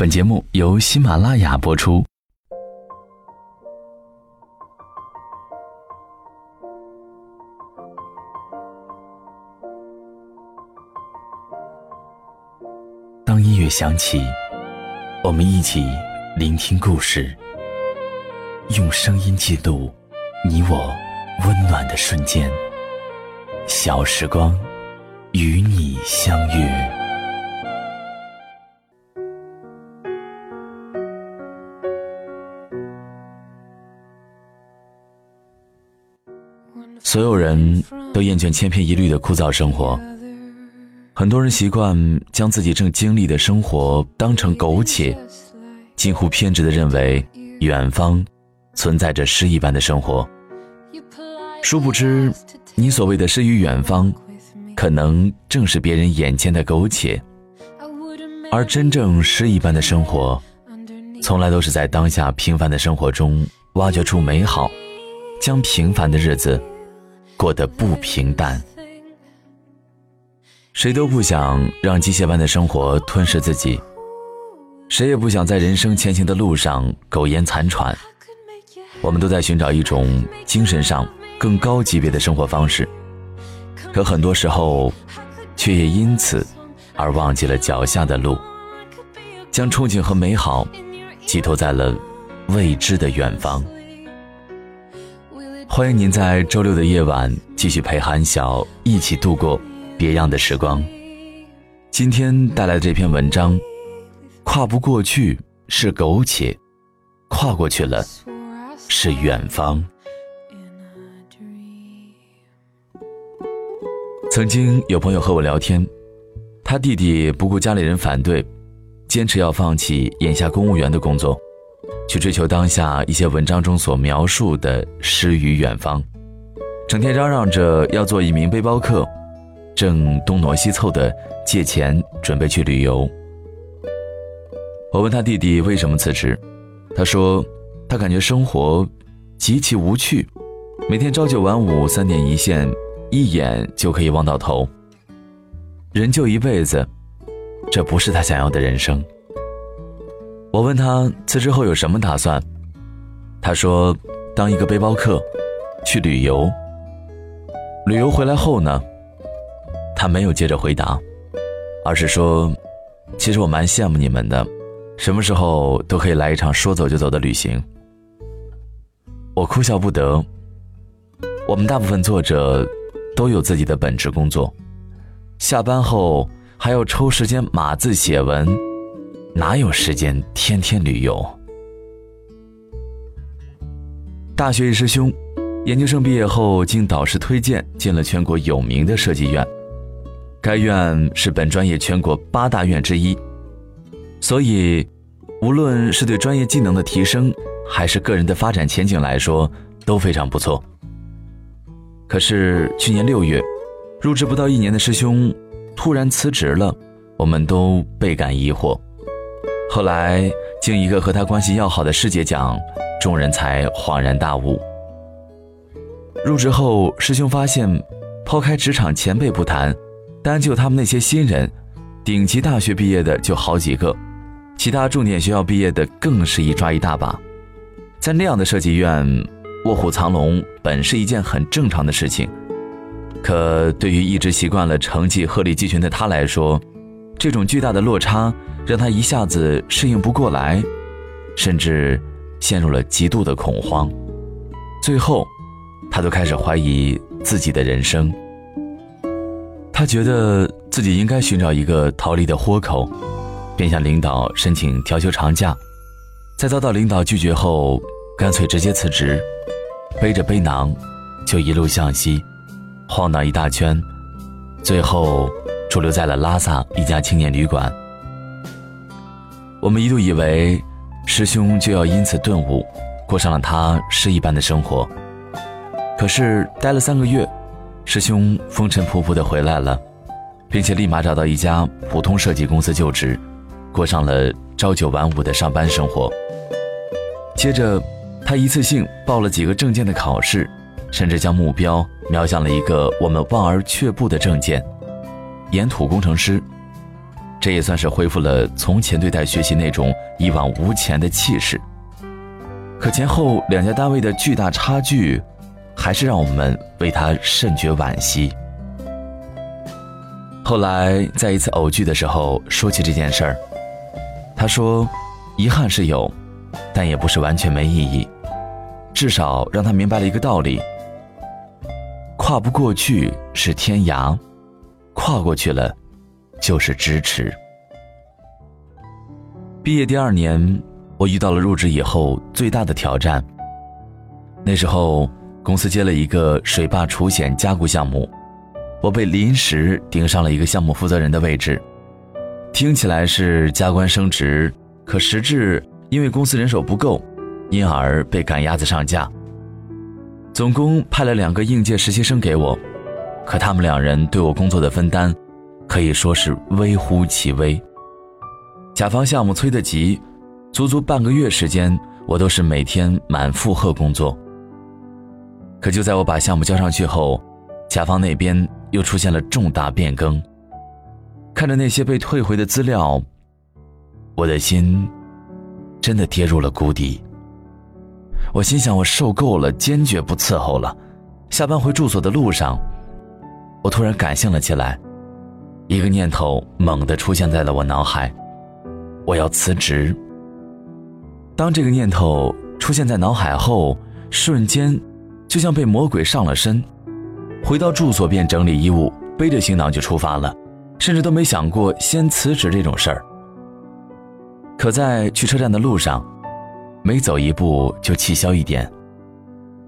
本节目由喜马拉雅播出。当音乐响起，我们一起聆听故事，用声音记录你我温暖的瞬间。小时光，与你相约。所有人都厌倦千篇一律的枯燥生活，很多人习惯将自己正经历的生活当成苟且，近乎偏执的认为远方存在着诗一般的生活。殊不知，你所谓的诗与远方，可能正是别人眼前的苟且，而真正诗一般的生活，从来都是在当下平凡的生活中挖掘出美好，将平凡的日子。过得不平淡，谁都不想让机械般的生活吞噬自己，谁也不想在人生前行的路上苟延残喘。我们都在寻找一种精神上更高级别的生活方式，可很多时候，却也因此而忘记了脚下的路，将憧憬和美好寄托在了未知的远方。欢迎您在周六的夜晚继续陪韩晓一起度过别样的时光。今天带来的这篇文章，跨不过去是苟且，跨过去了是远方。曾经有朋友和我聊天，他弟弟不顾家里人反对，坚持要放弃眼下公务员的工作。去追求当下一些文章中所描述的诗与远方，整天嚷嚷着要做一名背包客，正东挪西凑的借钱准备去旅游。我问他弟弟为什么辞职，他说他感觉生活极其无趣，每天朝九晚五，三点一线，一眼就可以望到头。人就一辈子，这不是他想要的人生。我问他辞职后有什么打算，他说当一个背包客，去旅游。旅游回来后呢，他没有接着回答，而是说，其实我蛮羡慕你们的，什么时候都可以来一场说走就走的旅行。我哭笑不得。我们大部分作者都有自己的本职工作，下班后还要抽时间码字写文。哪有时间天天旅游？大学一师兄，研究生毕业后经导师推荐进了全国有名的设计院，该院是本专业全国八大院之一，所以无论是对专业技能的提升，还是个人的发展前景来说都非常不错。可是去年六月，入职不到一年的师兄突然辞职了，我们都倍感疑惑。后来，经一个和他关系要好的师姐讲，众人才恍然大悟。入职后，师兄发现，抛开职场前辈不谈，单就他们那些新人，顶级大学毕业的就好几个，其他重点学校毕业的更是一抓一大把。在那样的设计院，卧虎藏龙本是一件很正常的事情，可对于一直习惯了成绩鹤立鸡群的他来说，这种巨大的落差。让他一下子适应不过来，甚至陷入了极度的恐慌。最后，他都开始怀疑自己的人生。他觉得自己应该寻找一个逃离的豁口，便向领导申请调休长假。在遭到领导拒绝后，干脆直接辞职，背着背囊就一路向西，晃荡一大圈，最后驻留在了拉萨一家青年旅馆。我们一度以为师兄就要因此顿悟，过上了他诗一般的生活。可是待了三个月，师兄风尘仆仆的回来了，并且立马找到一家普通设计公司就职，过上了朝九晚五的上班生活。接着，他一次性报了几个证件的考试，甚至将目标瞄向了一个我们望而却步的证件——岩土工程师。这也算是恢复了从前对待学习那种一往无前的气势。可前后两家单位的巨大差距，还是让我们为他甚觉惋惜。后来在一次偶聚的时候说起这件事儿，他说：“遗憾是有，但也不是完全没意义，至少让他明白了一个道理：跨不过去是天涯，跨过去了。”就是支持。毕业第二年，我遇到了入职以后最大的挑战。那时候，公司接了一个水坝除险加固项目，我被临时顶上了一个项目负责人的位置。听起来是加官升职，可实质因为公司人手不够，因而被赶鸭子上架。总工派了两个应届实习生给我，可他们两人对我工作的分担。可以说是微乎其微。甲方项目催得急，足足半个月时间，我都是每天满负荷工作。可就在我把项目交上去后，甲方那边又出现了重大变更。看着那些被退回的资料，我的心真的跌入了谷底。我心想，我受够了，坚决不伺候了。下班回住所的路上，我突然感性了起来。一个念头猛地出现在了我脑海，我要辞职。当这个念头出现在脑海后，瞬间就像被魔鬼上了身，回到住所便整理衣物，背着行囊就出发了，甚至都没想过先辞职这种事儿。可在去车站的路上，每走一步就气消一点。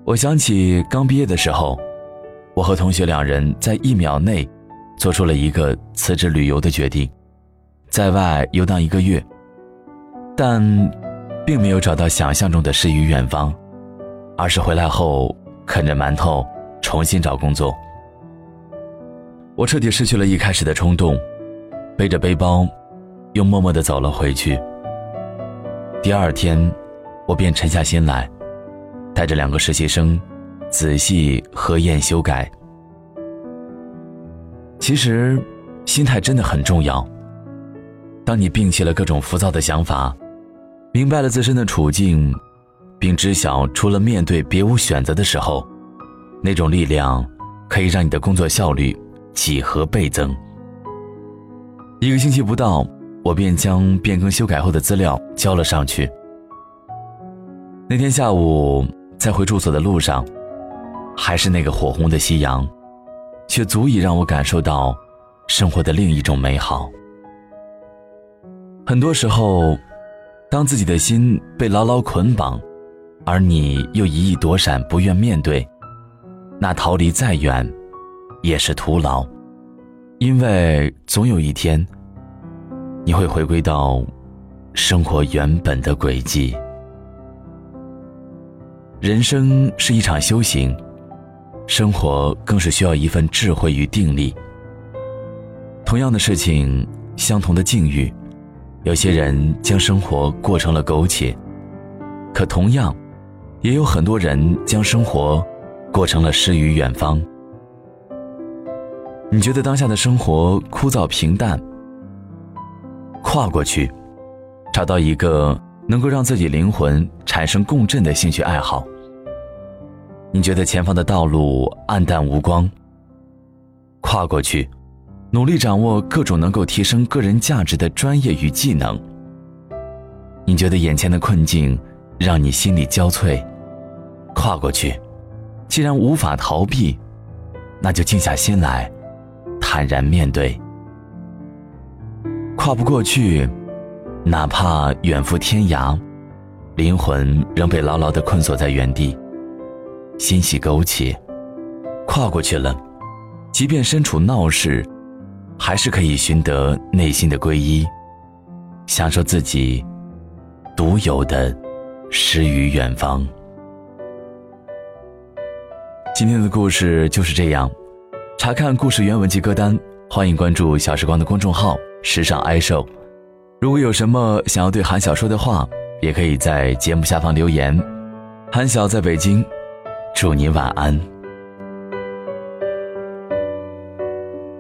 我想起刚毕业的时候，我和同学两人在一秒内。做出了一个辞职旅游的决定，在外游荡一个月，但并没有找到想象中的诗与远方，而是回来后啃着馒头重新找工作。我彻底失去了一开始的冲动，背着背包，又默默地走了回去。第二天，我便沉下心来，带着两个实习生，仔细核验修改。其实，心态真的很重要。当你摒弃了各种浮躁的想法，明白了自身的处境，并知晓除了面对别无选择的时候，那种力量可以让你的工作效率几何倍增。一个星期不到，我便将变更修改后的资料交了上去。那天下午在回住所的路上，还是那个火红的夕阳。却足以让我感受到生活的另一种美好。很多时候，当自己的心被牢牢捆绑，而你又一意躲闪，不愿面对，那逃离再远，也是徒劳。因为总有一天，你会回归到生活原本的轨迹。人生是一场修行。生活更是需要一份智慧与定力。同样的事情，相同的境遇，有些人将生活过成了苟且，可同样，也有很多人将生活过成了诗与远方。你觉得当下的生活枯燥平淡？跨过去，找到一个能够让自己灵魂产生共振的兴趣爱好。你觉得前方的道路暗淡无光？跨过去，努力掌握各种能够提升个人价值的专业与技能。你觉得眼前的困境让你心力交瘁？跨过去，既然无法逃避，那就静下心来，坦然面对。跨不过去，哪怕远赴天涯，灵魂仍被牢牢地困锁在原地。欣喜苟且，跨过去了，即便身处闹市，还是可以寻得内心的皈依，享受自己独有的诗与远方。今天的故事就是这样，查看故事原文及歌单，欢迎关注小时光的公众号“时尚哀瘦”。如果有什么想要对韩晓说的话，也可以在节目下方留言。韩晓在北京。祝你晚安。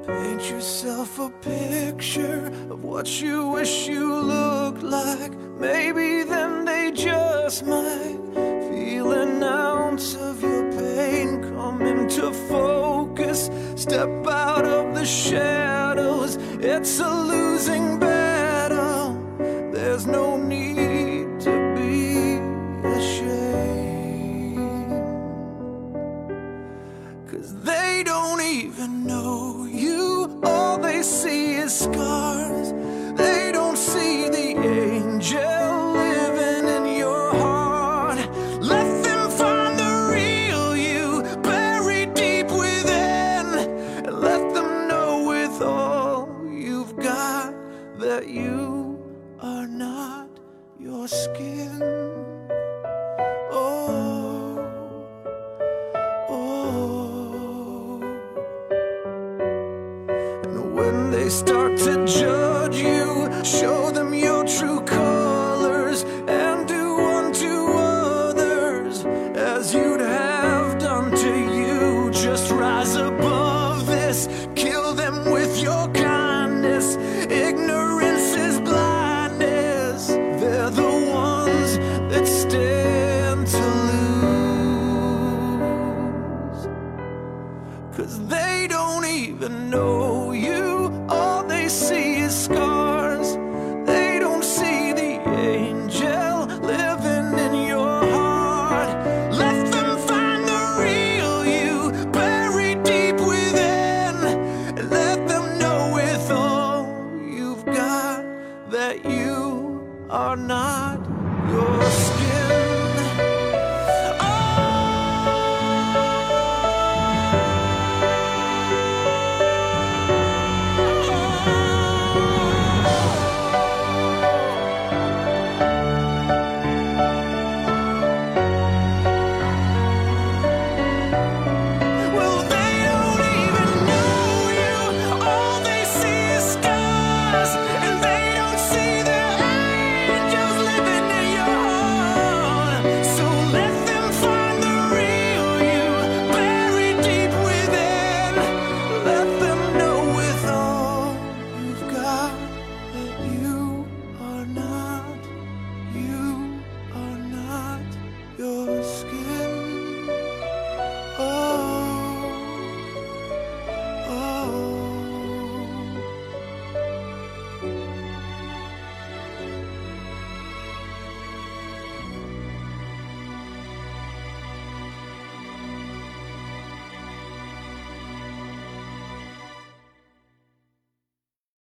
Paint yourself a picture of what what you wish you looked like. Maybe then they just might feel an ounce of your pain come into focus. Step out of the shadows, it's a they start to judge you, show them your true colors and do unto others as you'd have done to you. Just rise above this, kill them with your kindness. Ignorance is blindness. They're the ones that stand to lose. Cause they don't even know you. See is scars. They don't see the angel living in your heart. Let them find the real you buried deep within. Let them know with all you've got that you are not your skin.